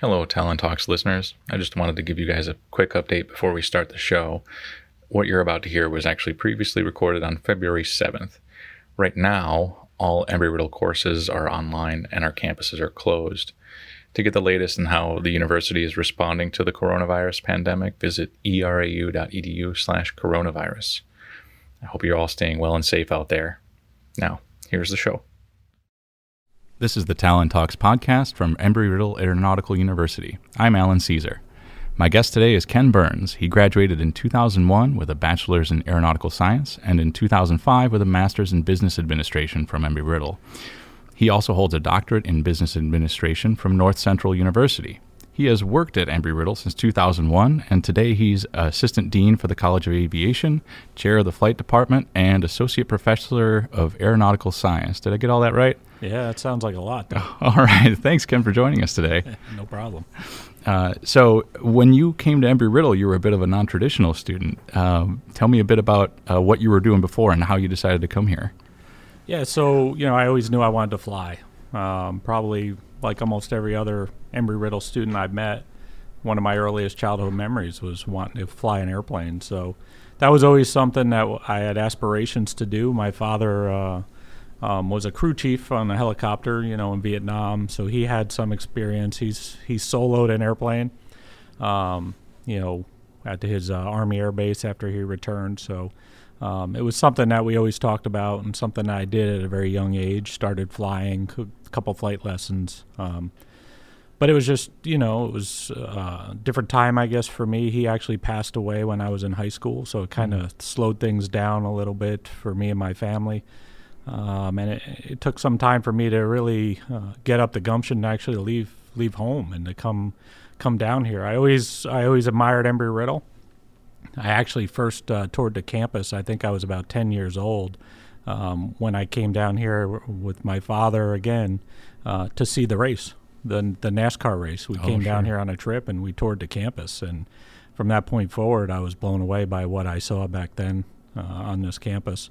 Hello, Talent Talks listeners. I just wanted to give you guys a quick update before we start the show. What you're about to hear was actually previously recorded on February 7th. Right now, all Embry Riddle courses are online and our campuses are closed. To get the latest on how the university is responding to the coronavirus pandemic, visit erau.edu slash coronavirus. I hope you're all staying well and safe out there. Now, here's the show. This is the Talent Talks podcast from Embry Riddle Aeronautical University. I'm Alan Caesar. My guest today is Ken Burns. He graduated in 2001 with a bachelor's in aeronautical science and in 2005 with a master's in business administration from Embry Riddle. He also holds a doctorate in business administration from North Central University. He has worked at Embry Riddle since 2001, and today he's Assistant Dean for the College of Aviation, Chair of the Flight Department, and Associate Professor of Aeronautical Science. Did I get all that right? Yeah, that sounds like a lot. All right. Thanks, Ken, for joining us today. no problem. Uh, so, when you came to Embry Riddle, you were a bit of a non traditional student. Um, tell me a bit about uh, what you were doing before and how you decided to come here. Yeah, so, you know, I always knew I wanted to fly. Um, probably like almost every other Embry Riddle student I've met, one of my earliest childhood memories was wanting to fly an airplane. So that was always something that I had aspirations to do. My father uh, um, was a crew chief on a helicopter, you know, in Vietnam, so he had some experience. He's he soloed an airplane, um, you know, at his uh, Army Air Base after he returned. So um, it was something that we always talked about and something I did at a very young age. Started flying, a couple flight lessons. Um, but it was just, you know, it was a uh, different time, I guess, for me. He actually passed away when I was in high school, so it kind of mm-hmm. slowed things down a little bit for me and my family. Um, and it, it, took some time for me to really uh, get up the gumption and actually leave leave home and to come come down here. I always I always admired Embry Riddle. I actually first uh, toured the campus. I think I was about 10 years old um, when I came down here with my father again uh, to see the race, the the NASCAR race. We oh, came sure. down here on a trip and we toured the campus. And from that point forward, I was blown away by what I saw back then uh, on this campus.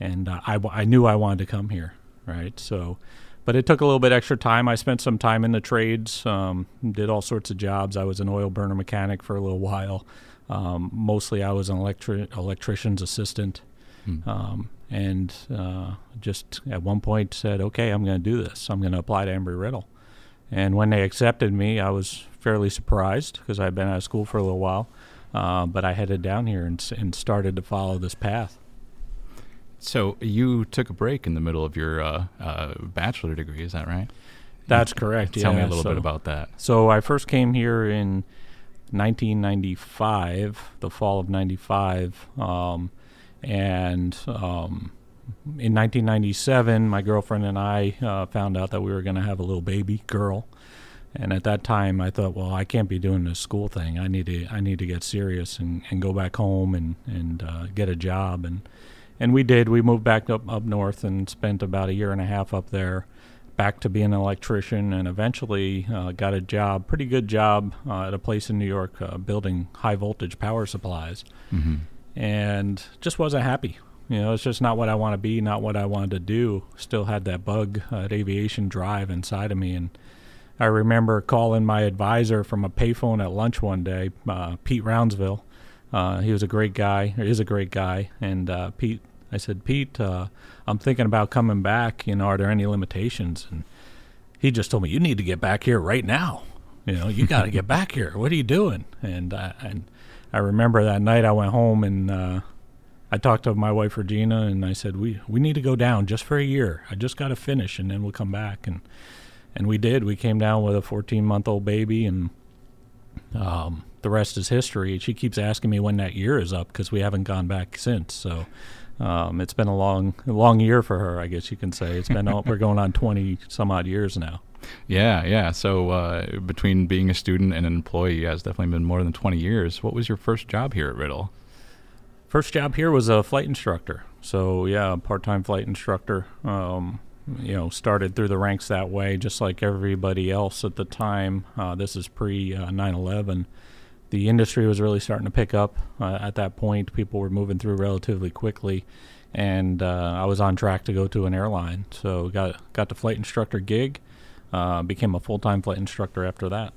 And uh, I, I knew I wanted to come here, right? So but it took a little bit extra time. I spent some time in the trades, um, did all sorts of jobs. I was an oil burner mechanic for a little while. Um, mostly, I was an electri- electrician's assistant, hmm. um, and uh, just at one point said, "Okay, I'm going to do this. I'm going to apply to Embry Riddle." And when they accepted me, I was fairly surprised because I'd been out of school for a little while. Uh, but I headed down here and, and started to follow this path. So you took a break in the middle of your uh, uh, bachelor degree, is that right? That's correct. Tell yeah. me a little so, bit about that. So I first came here in 1995, the fall of 95. Um, and um, in 1997, my girlfriend and I uh, found out that we were going to have a little baby girl. And at that time, I thought, well, I can't be doing this school thing. I need to, I need to get serious and, and go back home and and uh, get a job. And and we did. We moved back up up north and spent about a year and a half up there back to being an electrician and eventually uh, got a job, pretty good job uh, at a place in New York uh, building high voltage power supplies. Mm-hmm. And just wasn't happy. You know, it's just not what I want to be, not what I wanted to do. Still had that bug, uh, aviation drive inside of me. And I remember calling my advisor from a payphone at lunch one day, uh, Pete Roundsville. Uh, he was a great guy, or is a great guy. And Pete I said, Pete, uh, I'm thinking about coming back. You know, are there any limitations? And he just told me, you need to get back here right now. You know, you got to get back here. What are you doing? And uh, and I remember that night I went home and uh, I talked to my wife Regina and I said, we we need to go down just for a year. I just got to finish and then we'll come back. And and we did. We came down with a 14 month old baby and um, the rest is history. She keeps asking me when that year is up because we haven't gone back since. So um, it's been a long, long year for her, I guess you can say. It's been we're going on twenty some odd years now. Yeah, yeah. So uh, between being a student and an employee, has definitely been more than twenty years. What was your first job here at Riddle? First job here was a flight instructor. So yeah, part-time flight instructor. Um, you know, started through the ranks that way, just like everybody else at the time. Uh, this is pre uh, 9/11 the industry was really starting to pick up uh, at that point. People were moving through relatively quickly, and uh, I was on track to go to an airline. So got got the flight instructor gig, uh, became a full time flight instructor after that.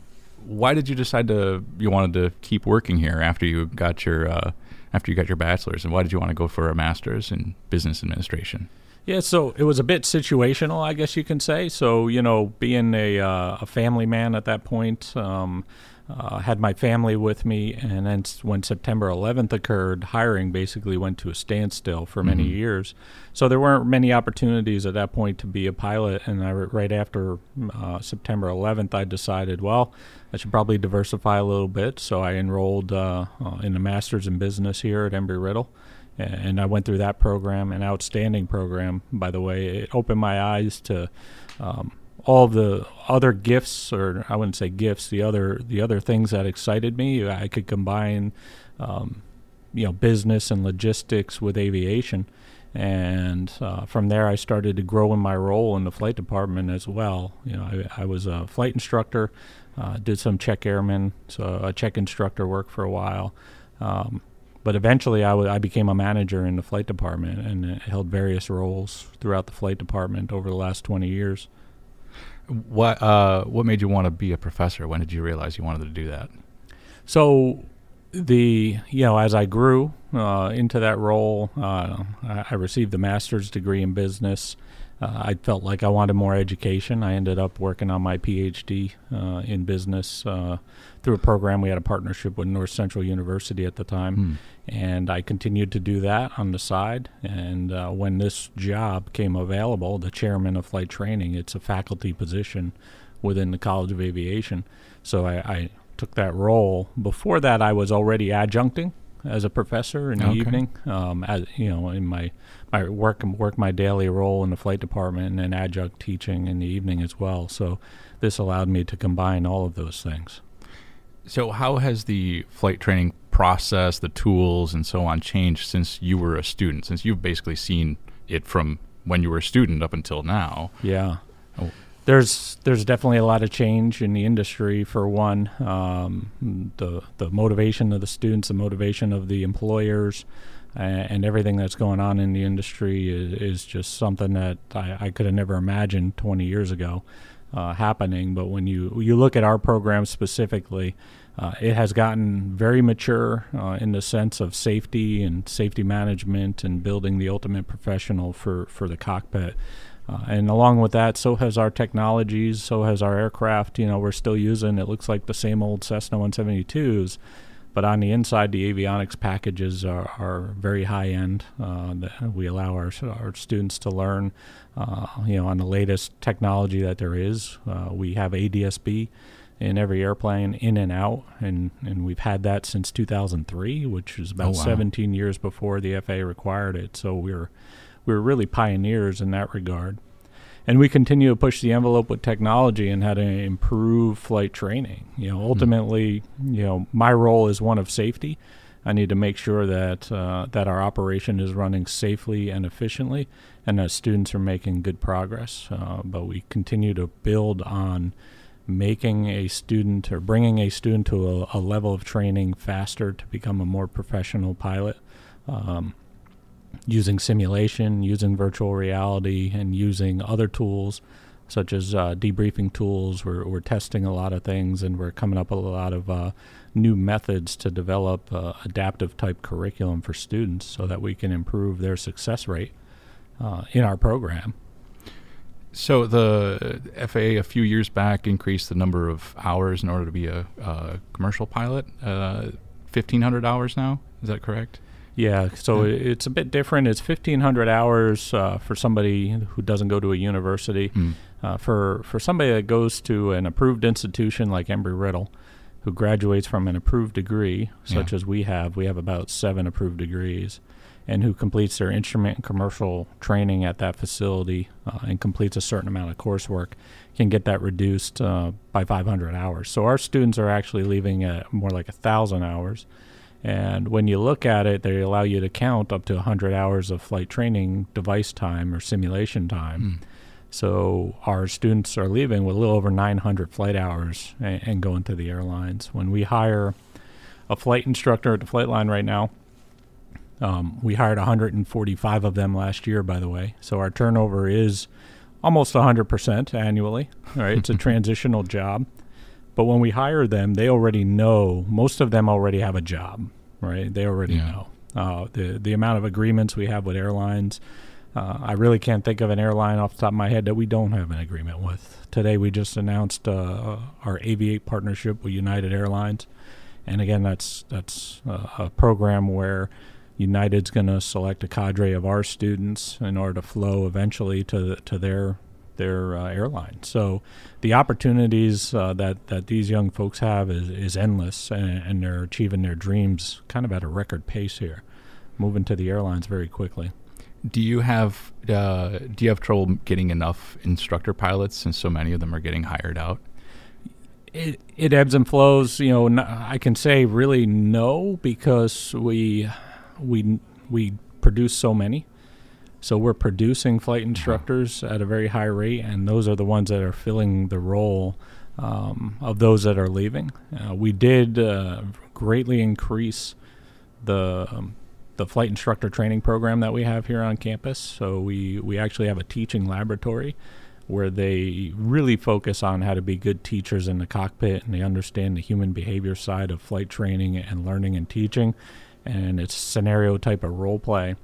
why did you decide to you wanted to keep working here after you got your uh, after you got your bachelor's, and why did you want to go for a master's in business administration? Yeah, so it was a bit situational, I guess you can say. So you know, being a uh, a family man at that point, um, uh, had my family with me, and then when September 11th occurred, hiring basically went to a standstill for many Mhm. years. So there weren't many opportunities at that point to be a pilot. And I, right after uh, September 11th, I decided, well, I should probably diversify a little bit. So I enrolled uh, uh, in a master's in business here at Embry Riddle. And I went through that program, an outstanding program, by the way. It opened my eyes to um, all the other gifts, or I wouldn't say gifts, the other the other things that excited me. I could combine, um, you know, business and logistics with aviation, and uh, from there I started to grow in my role in the flight department as well. You know, I, I was a flight instructor, uh, did some check airman, so a check instructor work for a while. Um, but eventually, I, w- I became a manager in the flight department and uh, held various roles throughout the flight department over the last 20 years. What uh, what made you want to be a professor? When did you realize you wanted to do that? So, the you know, as I grew uh, into that role, uh, I, received the master's degree in business. Uh, I felt like I wanted more education. I ended up working on my PhD uh, in business uh, through a program. We had a partnership with North Central University at the time, Hmm. and I continued to do that on the side. And uh, when this job came available, the chairman of flight training, it's a faculty position within the College of Aviation. So I, I took that role. Before that, I was already adjuncting as a professor in the Okay. evening. Um, as you know, in my my work work my daily role in the flight department and then adjunct teaching in the evening as well. So this allowed me to combine all of those things. So, how has the flight training process, the tools, and so on changed since you were a student? Since you've basically seen it from when you were a student up until now. Yeah. Oh. There's there's definitely a lot of change in the industry. For one, um, the the motivation of the students, the motivation of the employers, and everything that's going on in the industry is, is just something that I, I could have never imagined 20 years ago uh, happening. But when you you look at our program specifically, uh, it has gotten very mature uh, in the sense of safety and safety management and building the ultimate professional for, for the cockpit. Uh, and along with that, so has our technologies, so has our aircraft. You know, we're still using, it looks like the same old Cessna 172s, but on the inside, the avionics packages are, are very high end. Uh, we allow our, our students to learn, uh, you know, on the latest technology that there is. Uh, we have ADSB in every airplane in and out, and, and we've had that since 2003, which is about Oh, wow. 17 years before the FAA required it. So we're we're really pioneers in that regard. And we continue to push the envelope with technology and how to improve flight training. You know, ultimately, you know, my role is one of safety. I need to make sure that uh, that our operation is running safely and efficiently, and that students are making good progress. Uh, but we continue to build on making a student or bringing a student to a, a level of training faster to become a more professional pilot. Um, using simulation, using virtual reality, and using other tools such as uh, debriefing tools. We're, we're testing a lot of things and we're coming up with a lot of uh, new methods to develop uh, adaptive type curriculum for students so that we can improve their success rate uh, in our program. So, the FAA a few years back increased the number of hours in order to be a, uh commercial pilot. Uh, 1,500 hours now. Is that correct? Yeah, so Yeah. it's a bit different. It's 1,500 hours uh, for somebody who doesn't go to a university. Hmm. Uh, for for somebody that goes to an approved institution like Embry Riddle, who graduates from an approved degree, such Yeah. as we have, we have about seven approved degrees, and who completes their instrument and commercial training at that facility uh, and completes a certain amount of coursework, can get that reduced uh, by 500 hours. So our students are actually leaving at more like a thousand hours. And when you look at it, they allow you to count up to 100 hours of flight training device time or simulation time. Hmm. So our students are leaving with a little over 900 flight hours and, and going to the airlines. When we hire a flight instructor at the flight line right now, um, we hired 145 of them last year, by the way. So our turnover is almost 100% annually. All right, it's a transitional job, But when we hire them, they already know. Most of them already have a job, right? They already Yeah. know uh, the the amount of agreements we have with airlines. Uh, I really can't think of an airline off the top of my head that we don't have an agreement with. Today, we just announced uh, our Aviate partnership with United Airlines, and again, that's that's uh, a program where United's going to select a cadre of our students in order to flow eventually to to their their uh, airline. So the opportunities uh, that that these young folks have is, is endless, and, and they're achieving their dreams kind of at a record pace here, moving to the airlines very quickly. Do you have uh, do you have trouble getting enough instructor pilots since so many of them are getting hired out? It it ebbs and flows. You know, n- I can say really no because we we we produce so many. So we're producing flight instructors at a very high rate, and those are the ones that are filling the role um, of those that are leaving. Uh, we did uh, greatly increase the um, the flight instructor training program that we have here on campus. So we we actually have a teaching laboratory where they really focus on how to be good teachers in the cockpit and they understand the human behavior side of flight training and learning and teaching and it's scenario type of role play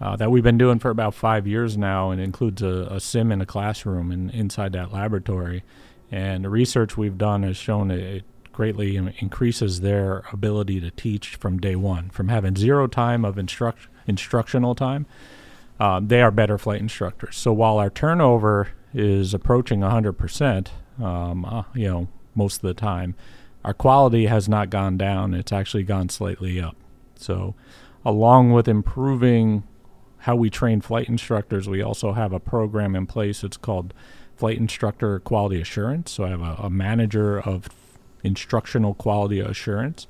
uh, that we've been doing for about five years now and includes a, a sim in a classroom and inside that laboratory and the research we've done has shown it, greatly in- increases their ability to teach from day one from having zero time of instruct- instructional time uh, they are better flight instructors. So while our turnover is approaching 100%, um, uh, you know, most of the time, our quality has not gone down. It's actually gone slightly up. So, along with improving how we train flight instructors, we also have a program in place. It's called Flight Instructor Quality Assurance. So, I have a, a manager of instructional quality assurance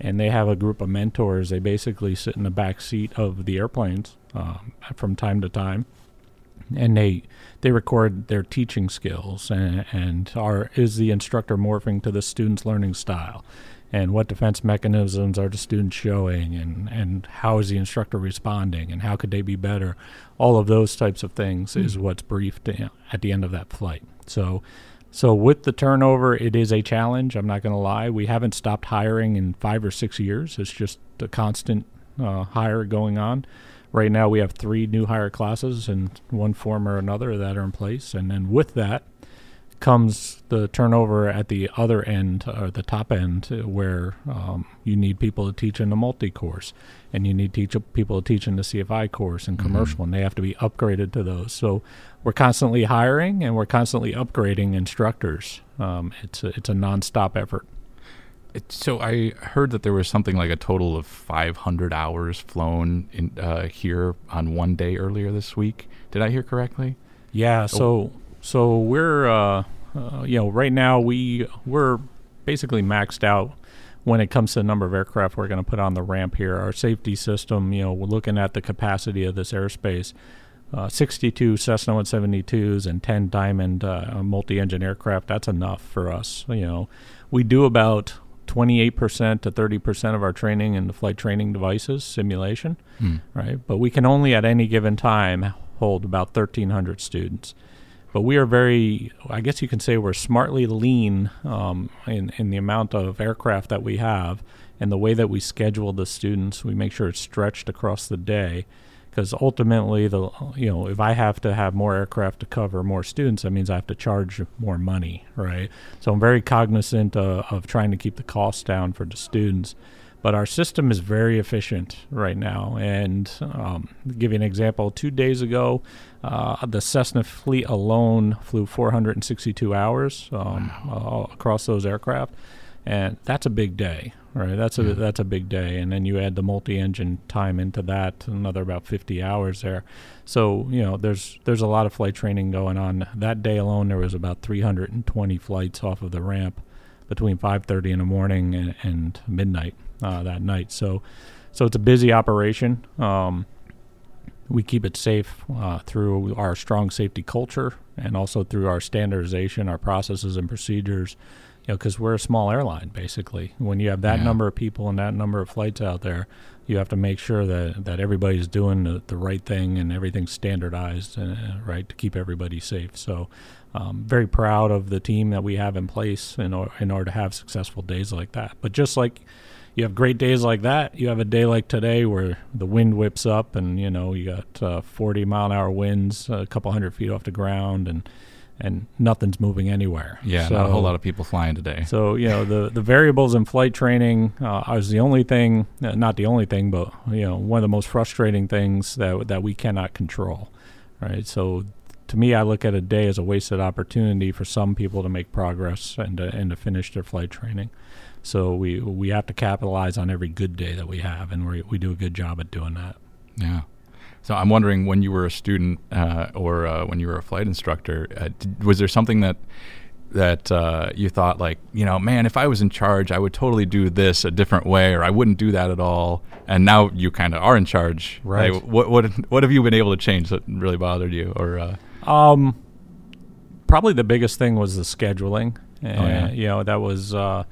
and they have a group of mentors. They basically sit in the back seat of the airplanes um, from time to time, and they they record their teaching skills and, and are is the instructor morphing to the student's learning style, and what defense mechanisms are the students showing, and and how is the instructor responding, and how could they be better. All of those types of things is what's briefed at the end of that flight. So. So with the turnover, it is a challenge. I'm not going to lie. We haven't stopped hiring in five or six years. It's just a constant uh, hire going on. Right now, we have three new hire classes in one form or another that are in place, and then with that comes the turnover at the other end, or the top end, uh, where um, you need people to teach in the multi course, and you need teach people to teach in the CFI course and commercial, and they have to be upgraded to those. So we're constantly hiring and we're constantly upgrading instructors. Um, it's a, it's a nonstop effort. It, so I heard that there was something like a total of 500 hours flown in uh, here on one day earlier this week. Did I hear correctly? Yeah. So so we're uh, uh, you know right now we we're basically maxed out when it comes to the number of aircraft we're going to put on the ramp here. Our safety system, you know, we're looking at the capacity of this airspace. Uh, 62 Cessna 172s and 10 Diamond uh, multi-engine aircraft. That's enough for us. You know, we do about 28% to 30% of our training in the flight training devices simulation, right? But we can only at any given time hold about 1,300 students. But we are very, I guess you can say we're smartly lean um, in, in the amount of aircraft that we have and the way that we schedule the students. We make sure it's stretched across the day because ultimately the you know if I have to have more aircraft to cover more students, that means I have to charge more money, right? So I'm very cognizant uh, of trying to keep the costs down for the students. But our system is very efficient right now. And um, give you an example, two days ago, uh, the Cessna fleet alone flew 462 hours um, uh, across those aircraft, and that's a big day, right? That's a that's a big day. And then you add the multi-engine time into that, another about 50 hours there. So you know, there's there's a lot of flight training going on. That day alone, there was about 320 flights off of the ramp between 5:30 in the morning and, and midnight uh, that night. So, so it's a busy operation. Um, we keep it safe uh, through our strong safety culture and also through our standardization, our processes and procedures. You know, because we're a small airline, basically. When you have that Yeah. number of people and that number of flights out there, you have to make sure that, that everybody's doing the, the right thing and everything's standardized, uh, right, to keep everybody safe. So, um, very proud of the team that we have in place in, or, in order to have successful days like that. But just like you have great days like that, you have a day like today where the wind whips up and you know you got uh, 40 mile an hour winds, a couple hundred feet off the ground, and and nothing's moving anywhere. Yeah, so, not a whole lot of people flying today. So you know the the variables in flight training uh, is the only thing, uh, not the only thing, but you know one of the most frustrating things that that we cannot control, right? So to me, I look at a day as a wasted opportunity for some people to make progress and to, and to finish their flight training. So we we have to capitalize on every good day that we have, and we we do a good job at doing that. Yeah. So I'm wondering when you were a student uh, or uh, when you were a flight instructor, uh, did, was there something that that uh, you thought like, you know, man, if I was in charge, I would totally do this a different way, or I wouldn't do that at all. And now you kind of are in charge, Right. Like, what what what have you been able to change that really bothered you, or uh, Um, probably the biggest thing was the scheduling. And, Oh, yeah. You know, that was, uh,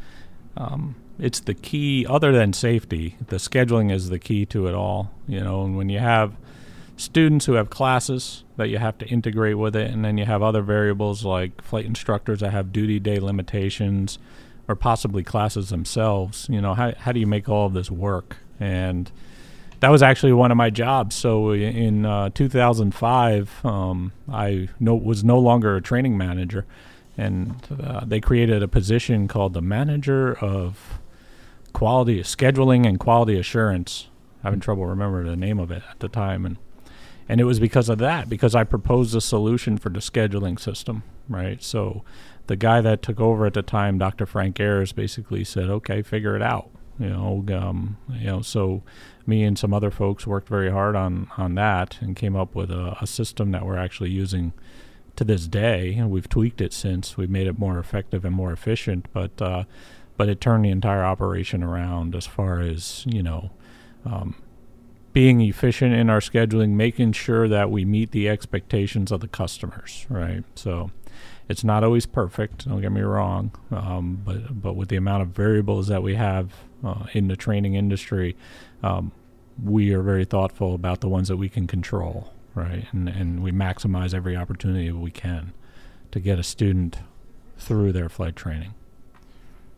um, it's the key, other than safety, the scheduling is the key to it all. You know, and when you have students who have classes that you have to integrate with it, and then you have other variables like flight instructors that have duty day limitations or possibly classes themselves, you know, how, how do you make all of this work? And, that was actually one of my jobs. So in uh, 2005, um, I no, was no longer a training manager, and uh, they created a position called the manager of quality scheduling and quality assurance. Having trouble remembering the name of it at the time, and and it was because of that because I proposed a solution for the scheduling system, right? So the guy that took over at the time, Dr. Frank Ayers, basically said, "Okay, figure it out." You know, um, you know, so me and some other folks worked very hard on on that and came up with a, a system that we're actually using to this day. And we've tweaked it since. We've made it more effective and more efficient, but uh, but it turned the entire operation around as far as you know. Um, being efficient in our scheduling, making sure that we meet the expectations of the customers, right? So it's not always perfect. Don't get me wrong, um, but but with the amount of variables that we have uh, in the training industry, um, we are very thoughtful about the ones that we can control, right? And and we maximize every opportunity we can to get a student through their flight training.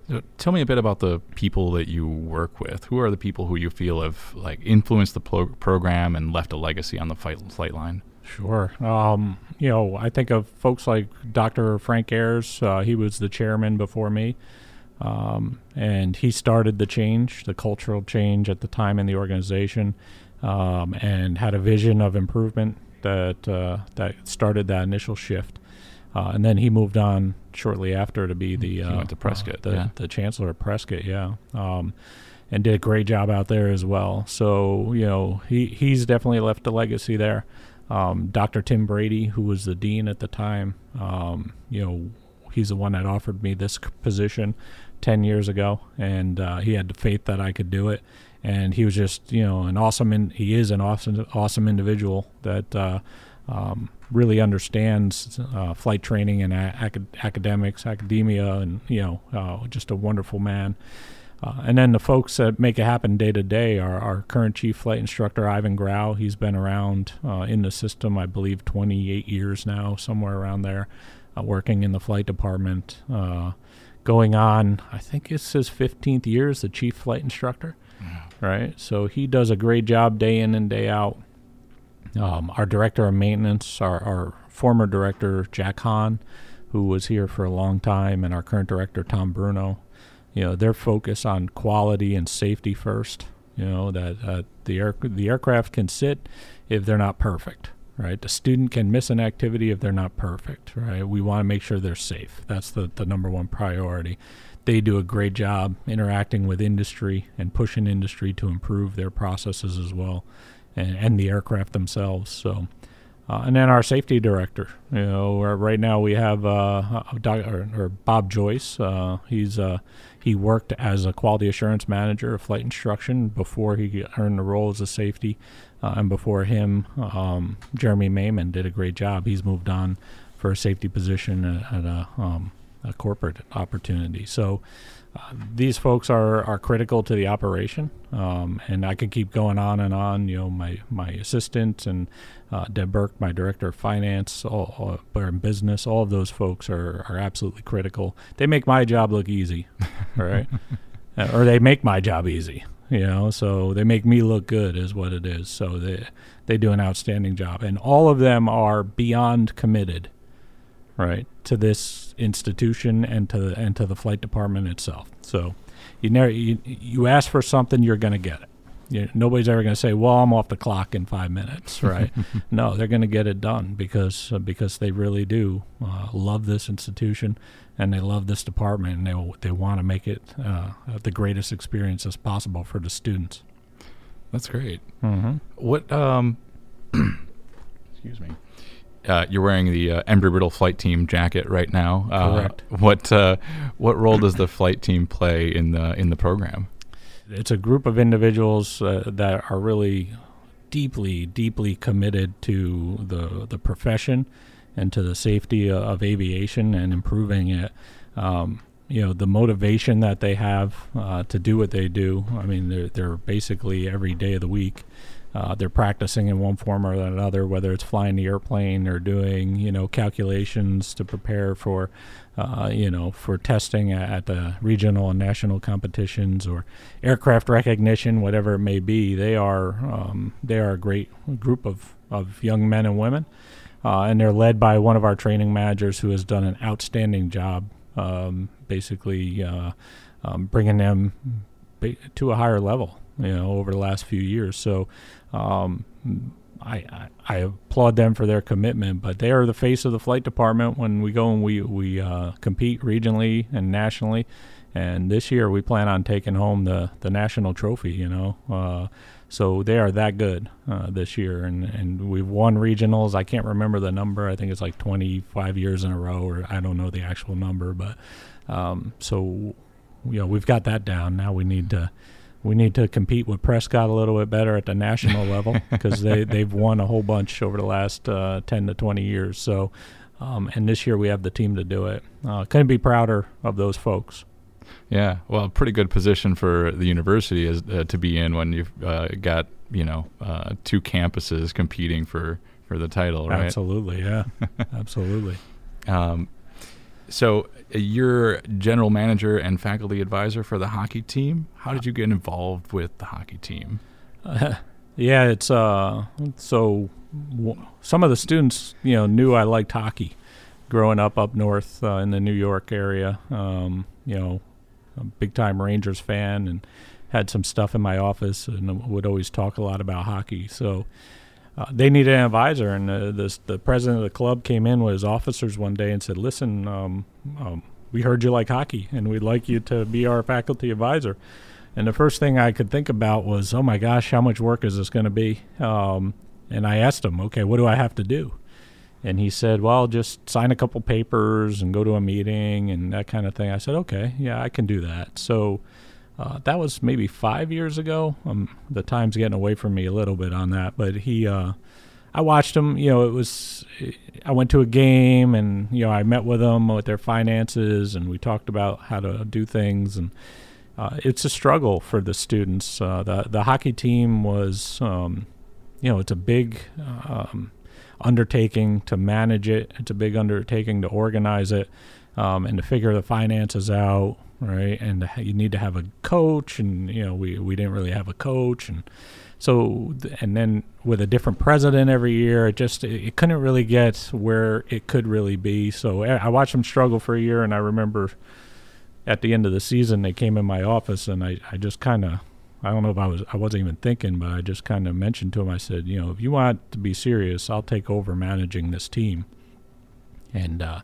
So tell me a bit about the people that you work with. Who are the people who you feel have like influenced the pro- program and left a legacy on the flight, flight line? Sure. Um, you know, I think of folks like Dr. Frank Ayers. Uh, he was the chairman before me. Um, and he started the change, the cultural change at the time in the organization, um, and had a vision of improvement that uh, that started that initial shift. Uh, and then he moved on shortly after to be the uh, to Prescott, the, yeah. the chancellor at Prescott, yeah, um, and did a great job out there as well. So you know he he's definitely left a legacy there. Um, Dr. Tim Brady, who was the dean at the time, um, you know, he's the one that offered me this position 10 years ago, and uh, he had the faith that I could do it. And he was just, you know, an awesome, in, he is an awesome, awesome individual that uh, um, really understands uh, flight training and a- acad- academics, academia, and, you know, uh, just a wonderful man. Uh, and then the folks that make it happen day to day are our current chief flight instructor, Ivan Grau. He's been around uh, in the system, I believe, 28 years now, somewhere around there, working in the flight department. Going on, I think it's his 15th year as the chief flight instructor, right? So he does a great job day in and day out. Um, our director of maintenance, our, our former director, Jack Hahn, who was here for a long time, and our current director, Tom Bruno you know their focus on quality and safety first you know that uh, the air the aircraft can sit if they're not perfect right? The student can miss an activity if they're not perfect right? We want to make sure they're safe. That's the, the number one priority. They do a great job interacting with industry and pushing industry to improve their processes as well and, and the aircraft themselves. So uh, and then our safety director, you know, right now we have uh, uh, doc, or, or Bob Joyce. Uh, he's uh, he worked as a quality assurance manager of flight instruction before he earned the role as a safety, uh, and before him, um, Jeremy Mayman did a great job. He's moved on for a safety position at, at a um, a corporate opportunity. So uh, these folks are, are critical to the operation, um, and I could keep going on and on. You know, my my assistant and uh, Deb Burke, my director of finance, all, all in business, all of those folks are are absolutely critical. They make my job look easy, right? uh, or they make my job easy. You know, so they make me look good, is what it is. So they they do an outstanding job, and all of them are beyond committed right, to this institution and to the, and to the flight department itself. So you never you, you ask for something, you're going to get it. You, nobody's ever going to say, "Well, I'm off the clock in five minutes," right? no, they're going to get it done because uh, because they really do uh, love this institution and they love this department and they they want to make it uh, the greatest experience as possible for the students. That's great. Mm-hmm. What um, excuse me uh, you're wearing the uh, Embry Riddle flight team jacket right now. Uh, Correct. What uh, what role does the flight team play in the in the program? It's a group of individuals uh, that are really deeply, deeply committed to the the profession and to the safety of aviation and improving it. Um, you know the motivation that they have uh, to do what they do. I mean, they're they're basically every day of the week uh, they're practicing in one form or another, whether it's flying the airplane or doing, you know, calculations to prepare for, uh, you know, for testing at the regional and national competitions or aircraft recognition, whatever it may be. They are um, they are a great group of, of young men and women, uh, and they're led by one of our training managers who has done an outstanding job, um, basically uh, um, bringing them to a higher level you know, over the last few years. So um, I, I, applaud them for their commitment, but they are the face of the flight department when we go and we we uh, compete regionally and nationally. And this year we plan on taking home the the national trophy. You know, uh, so they are that good uh, this year, and and we've won regionals. I can't remember the number. I think it's like 25 years in a row, or I don't know the actual number, but um, so you know we've got that down. Now we need to we need to compete with Prescott a little bit better at the national level because they they've won a whole bunch over the last uh, ten to twenty years. So, um, and this year we have the team to do it. Uh, couldn't be prouder of those folks. Yeah, well, pretty good position for the university is uh, to be in when you've uh, got you know uh, two campuses competing for for the title, right? Absolutely, yeah, absolutely. Um, so uh, you're general manager and faculty advisor for the hockey team. How did you get involved with the hockey team? Uh, yeah, it's uh, so w- some of the students, you know, knew I liked hockey. Growing up up north uh, in the New York area, um, you know, a big time Rangers fan, and had some stuff in my office, and would always talk a lot about hockey. So uh, they needed an advisor, and uh, the president of the club came in with his officers one day and said, "Listen, um, um, we heard you like hockey, and we'd like you to be our faculty advisor." And the first thing I could think about was, "Oh my gosh, how much work is this going to be?" Um, and I asked him, "Okay, what do I have to do?" And he said, "Well, just sign a couple papers and go to a meeting and that kind of thing." I said, "Okay, yeah, I can do that." So uh, that was maybe five years ago. Um, the time's getting away from me a little bit on that, but he, uh, I watched him. You know, it was. I went to a game, and you know, I met with them with their finances, and we talked about how to do things, and uh, it's a struggle for the students. Uh, the the hockey team was, um, you know, it's a big um, undertaking to manage it. It's a big undertaking to organize it, um, and to figure the finances out right? And you need to have a coach, and you know we we didn't really have a coach, and so and then with a different president every year, it just it, couldn't really get where it could really be. So I watched them struggle for a year, and I remember at the end of the season they came in my office, and I I just kind of. I don't know if I was I wasn't even thinking, but I just kind of mentioned to him. I said, you know, if you want to be serious, I'll take over managing this team. And uh,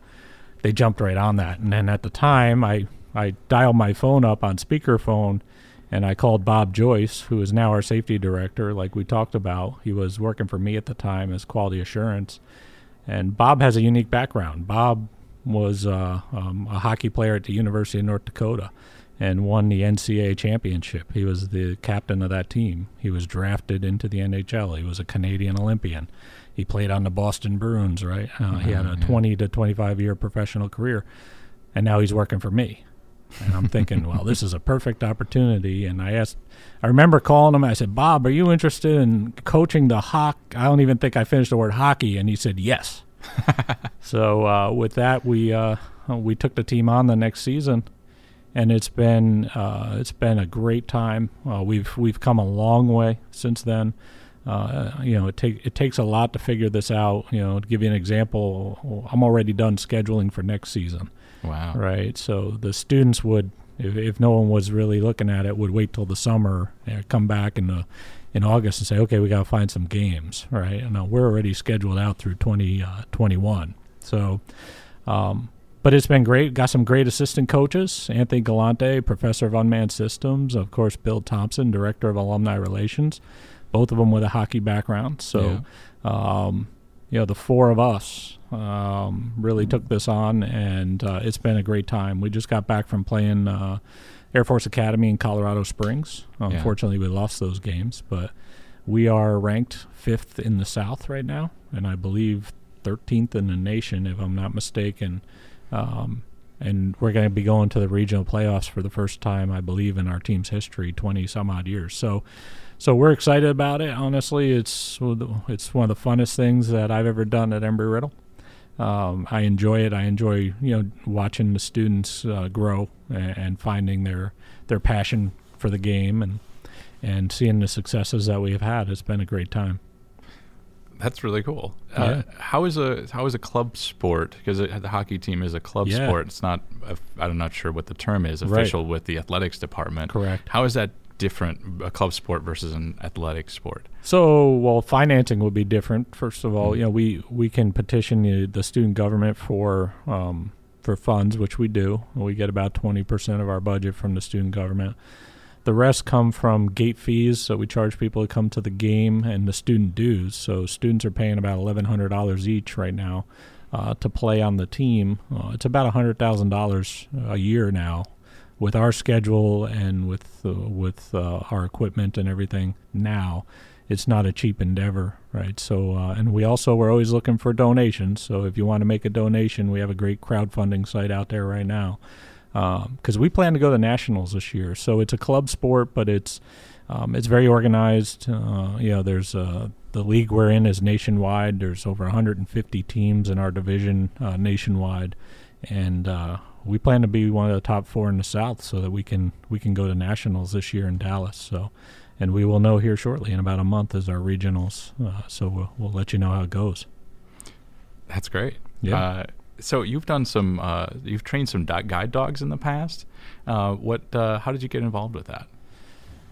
they jumped right on that. And then at the time, I I dialed my phone up on speakerphone and I called Bob Joyce, who is now our safety director, like we talked about. He was working for me at the time as quality assurance. And Bob has a unique background. Bob was uh, um, a hockey player at the University of North Dakota and won the NCAA championship. He was the captain of that team. He was drafted into the NHL. He was a Canadian Olympian. He played on the Boston Bruins, right? Uh, mm-hmm, he had a mm-hmm, 20 to 25 year professional career and now he's working for me. And I'm thinking, well, this is a perfect opportunity. And I asked, I remember calling him. I said, Bob, are you interested in coaching the hock? I don't even think I finished the word hockey. And he said, yes. so uh, with that, we uh, we took the team on the next season, and it's been uh, it's been a great time. Uh, we've we've come a long way since then. Uh, you know, it take it takes a lot to figure this out. You know, to give you an example, I'm already done scheduling for next season. Wow. Right. So the students would, if, if no one was really looking at it, would wait till the summer and come back in the in August and say, okay, we got to find some games, right? And uh, we're already scheduled out through 2021. 20, uh, so, um, but it's been great. Got some great assistant coaches Anthony Galante, professor of unmanned systems, of course, Bill Thompson, director of alumni relations, both of them with a hockey background. So, yeah. um, you know, the four of us um, really took this on, and uh, it's been a great time. We just got back from playing uh, Air Force Academy in Colorado Springs. Unfortunately, yeah. we lost those games, but we are ranked fifth in the South right now, and I believe 13th in the nation, if I'm not mistaken. Um, and we're going to be going to the regional playoffs for the first time, I believe, in our team's history, 20 some odd years. So, so we're excited about it. Honestly, it's it's one of the funnest things that I've ever done at Embry Riddle. Um, I enjoy it. I enjoy you know watching the students uh, grow and, and, finding their their passion for the game and and seeing the successes that we have had. It's been a great time. That's really cool. Uh, yeah. Uh, how is a how is a club sport? Because the hockey team is a club yeah. sport. It's not. I'm not sure what the term is official right. with the athletics department. Correct. How is that different a club sport versus an athletic sport? So, well, financing would be different. First of all, mm-hmm. you know, we we can petition the, the student government for um, for funds, which we do. We get about twenty percent of our budget from the student government. The rest come from gate fees. So we charge people to come to the game and the student dues. So students are paying about eleven hundred dollars each right now uh, to play on the team. Uh, it's about hundred thousand dollars a year now with our schedule and with uh, with uh, our equipment and everything now it's not a cheap endeavor right so uh, and we also we're always looking for donations so if you want to make a donation we have a great crowdfunding site out there right now because um, we plan to go to nationals this year. So it's a club sport, but it's um, it's very organized. Uh, you know, there's uh, the league we're in is nationwide. There's over 150 teams in our division uh, nationwide, and uh, we plan to be one of the top four in the South, so that we can we can go to nationals this year in Dallas. So. And we will know here shortly in about a month as our regionals. Uh, so we'll, we'll let you know how it goes. That's great. Yeah uh, so you've done some, uh, you've trained some do- guide dogs in the past. Uh, what? Uh, how did you get involved with that?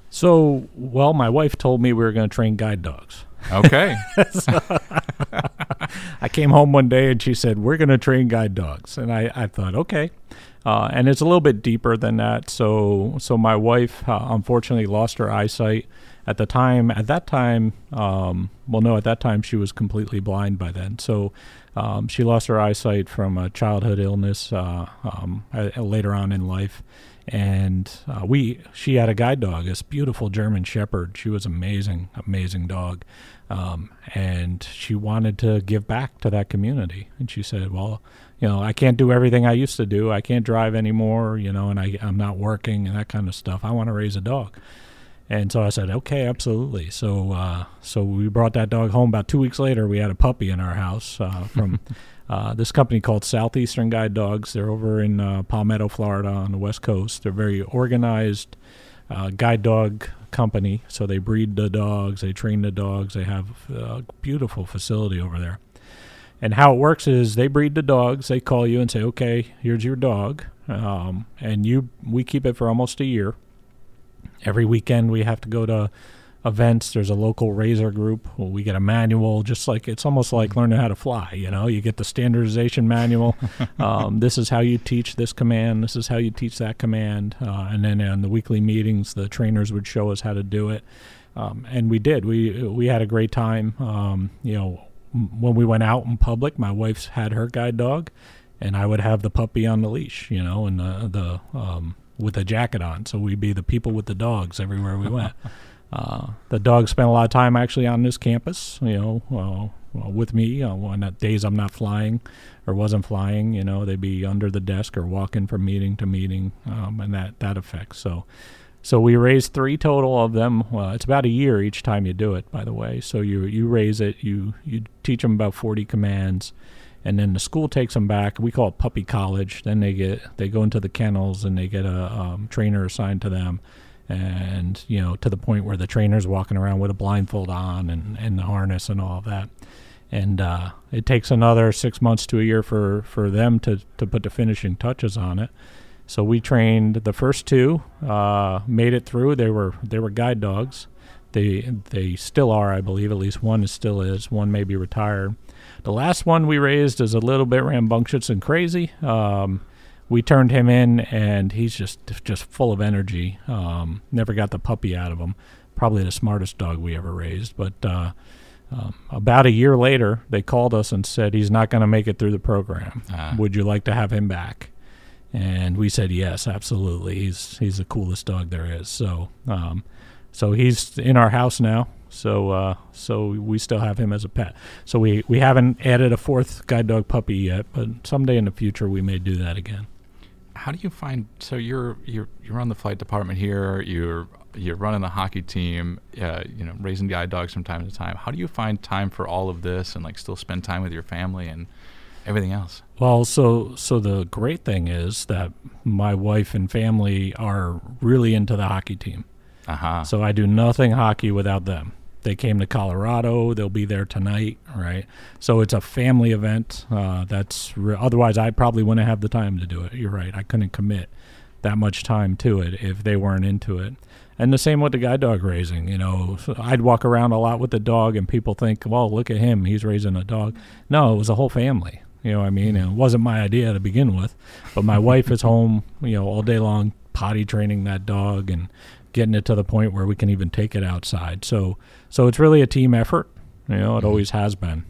So, well, my wife told me we were going to train guide dogs. Okay. I came home one day and she said, "We're going to train guide dogs," and I, I thought, okay. Uh, and it's a little bit deeper than that. So, so my wife uh, unfortunately lost her eyesight at the time. At that time, um, well, no, at that time she was completely blind by then. So um, she lost her eyesight from a childhood illness uh, um, later on in life, and uh, we she had a guide dog, this beautiful German Shepherd. She was amazing, amazing dog, um, and she wanted to give back to that community. And she said, "Well, you know, I can't do everything I used to do. I can't drive anymore, you know, and I, I'm not working and that kind of stuff. I want to raise a dog." And so I said, okay, absolutely. So uh, so we brought that dog home. About two weeks later, we had a puppy in our house uh, from uh, this company called Southeastern Guide Dogs. They're over in uh, Palmetto, Florida, on the West Coast. They're very organized uh, guide dog company. So they breed the dogs, they train the dogs. They have a beautiful facility over there. And how it works is they breed the dogs. They call you and say, okay, here's your dog, um, and you we keep it for almost a year every weekend we have to go to events. There's a local raiser group. We get a manual, just like it's almost like learning how to fly. You know, you get the standardization manual. um, this is how you teach this command. This is how you teach that command. Uh, and then in the weekly meetings, the trainers would show us how to do it. Um, and we did. We we had a great time. Um, you know, when we went out in public, my wife's had her guide dog, and I would have the puppy on the leash. You know, and the the um, with a jacket on, so we'd be the people with the dogs everywhere we went. Uh, the dogs spend a lot of time actually on this campus, you know, uh, well, with me uh, on days I'm not flying or wasn't flying. You know, they'd be under the desk or walking from meeting to meeting, um, and that that affects. So, so we raise three total of them. It's about a year each time you do it, by the way. So you you raise it, you you teach them about 40 commands, and then the school takes them back. We call it puppy college. Then they get they go into the kennels and they get a um, trainer assigned to them and you know to the point where the trainer's walking around with a blindfold on and, and the harness and all of that and uh, it takes another six months to a year for, for them to, to put the finishing touches on it. So we trained the first two, uh, made it through. They were they were guide dogs. They they still are, I believe. At least one is still is. One may be retired. The last one we raised is a little bit rambunctious and crazy. Um, we turned him in, and he's just just full of energy. Um, never got the puppy out of him. Probably the smartest dog we ever raised, but. Uh, um, about a year later, they called us and said he's not going to make it through the program. Uh. Would you like to have him back? And we said yes, absolutely. He's he's the coolest dog there is. So um, so he's in our house now. So uh, so we still have him as a pet. So we, we haven't added a fourth guide dog puppy yet, but someday in the future we may do that again. How do you find? So you're you're you're on the flight department here. You're you're running the hockey team, uh, you know, raising guide dogs from time to time. How do you find time for all of this and like still spend time with your family and everything else? Well, so so the great thing is that my wife and family are really into the hockey team. Uh-huh. So I do nothing hockey without them. They came to Colorado. They'll be there tonight, right? So it's a family event. Uh, that's re- otherwise I probably wouldn't have the time to do it. You're right. I couldn't commit that much time to it if they weren't into it. And the same with the guide dog raising. You know, I'd walk around a lot with the dog, and people think, well, look at him, he's raising a dog. No, it was a whole family. You know I mean? It wasn't my idea to begin with. But my wife is home, you know, all day long potty training that dog and getting it to the point where we can even take it outside. So, so it's really a team effort. You know, it mm-hmm. always has been.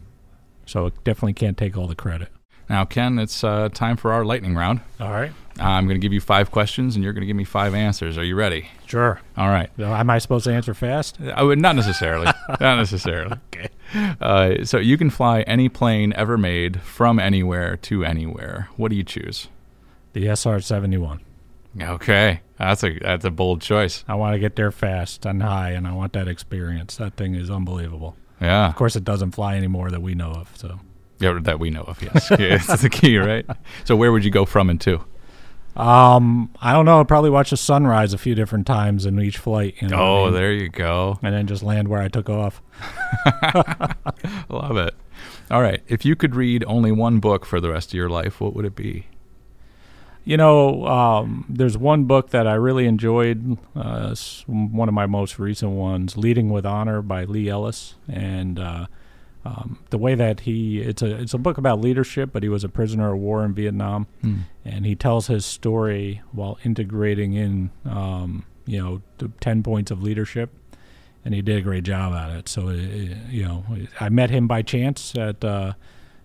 So it definitely can't take all the credit. Now, Ken, it's uh, time for our lightning round. All right. Uh, I'm going to give you five questions, and you're going to give me five answers. Are you ready? Sure. All right. am I supposed to answer fast? I would not necessarily. not necessarily. okay. Uh, so you can fly any plane ever made from anywhere to anywhere. What do you choose? The SR-71. Okay, that's a that's a bold choice. I want to get there fast and high, and I want that experience. That thing is unbelievable. Yeah. Of course, it doesn't fly anymore that we know of. So. Yeah, that we know of. Yes, yeah, that's the key, right? So, where would you go from and to? Um, I don't know. I'd probably watch the sunrise a few different times in each flight. You know oh, I mean? there you go. And then just land where I took off. Love it. All right. If you could read only one book for the rest of your life, what would it be? You know, um, there's one book that I really enjoyed. Uh, one of my most recent ones, "Leading with Honor" by Lee Ellis, and uh, um, the way that he it's a it's a book about leadership, but he was a prisoner of war in Vietnam, mm. and he tells his story while integrating in um, you know the ten points of leadership, and he did a great job at it. So it, uh, you know, I met him by chance at uh,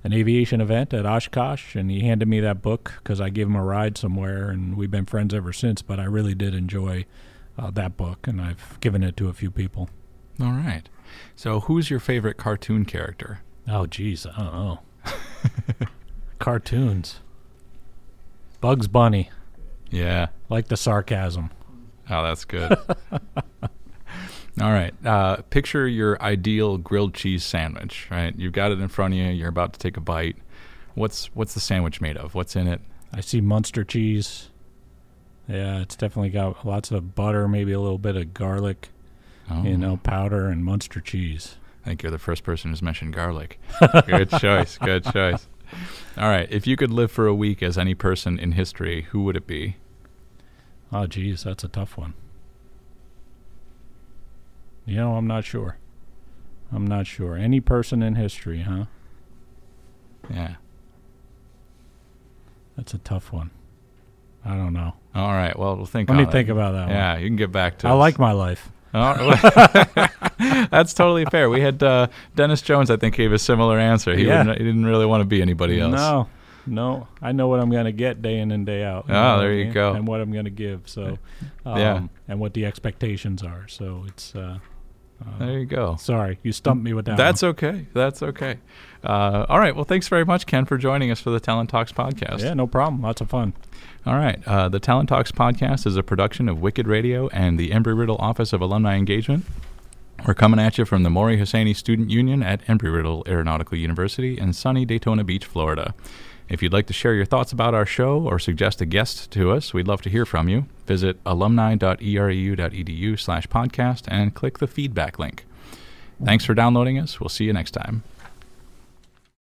an aviation event at Oshkosh, and he handed me that book because I gave him a ride somewhere, and we've been friends ever since. But I really did enjoy uh, that book, and I've given it to a few people. All right. So, who's your favorite cartoon character? Oh, geez, I don't know. Cartoons. Bugs Bunny. Yeah. Like the sarcasm. Oh, that's good. All right. Uh, picture your ideal grilled cheese sandwich. Right. You've got it in front of you. You're about to take a bite. What's what's the sandwich made of? What's in it? I see Munster cheese. Yeah, it's definitely got lots of butter, maybe a little bit of garlic oh. you know, powder and Munster cheese. I think you're the first person who's mentioned garlic. good choice. Good choice. All right. If you could live for a week as any person in history, who would it be? Oh, geez, that's a tough one. You know, I'm not sure. I'm not sure. Any person in history, huh? Yeah. That's a tough one. I don't know. All right. Well, we'll think. Let me it. think about that. Yeah, one. you can get back to. I us. like my life. That's totally fair. We had uh, Dennis Jones, I think, gave a similar answer. He, yeah. he didn't really want to be anybody else. No. No, I know what I'm going to get day in and day out. Oh, there you mean? go. And what I'm going to give. So, um, Yeah. and what the expectations are. So it's. Uh, There you go. sorry, you stumped me with that. That's one. okay. That's okay. Uh, all right. Well, thanks very much, Ken, for joining us for the Talent Talks podcast. yeah, no problem. Lots of fun. All right. Uh, the Talent Talks podcast is a production of Wicked Radio and the Embry Riddle Office of Alumni Engagement. We're coming at you from the Mori Hosseini Student Union at Embry Riddle Aeronautical University in sunny Daytona Beach, Florida. If you'd like to share your thoughts about our show or suggest a guest to us, we'd love to hear from you. Visit alumni.erau.edu slash podcast and click the feedback link. Thanks for downloading us. We'll see you next time.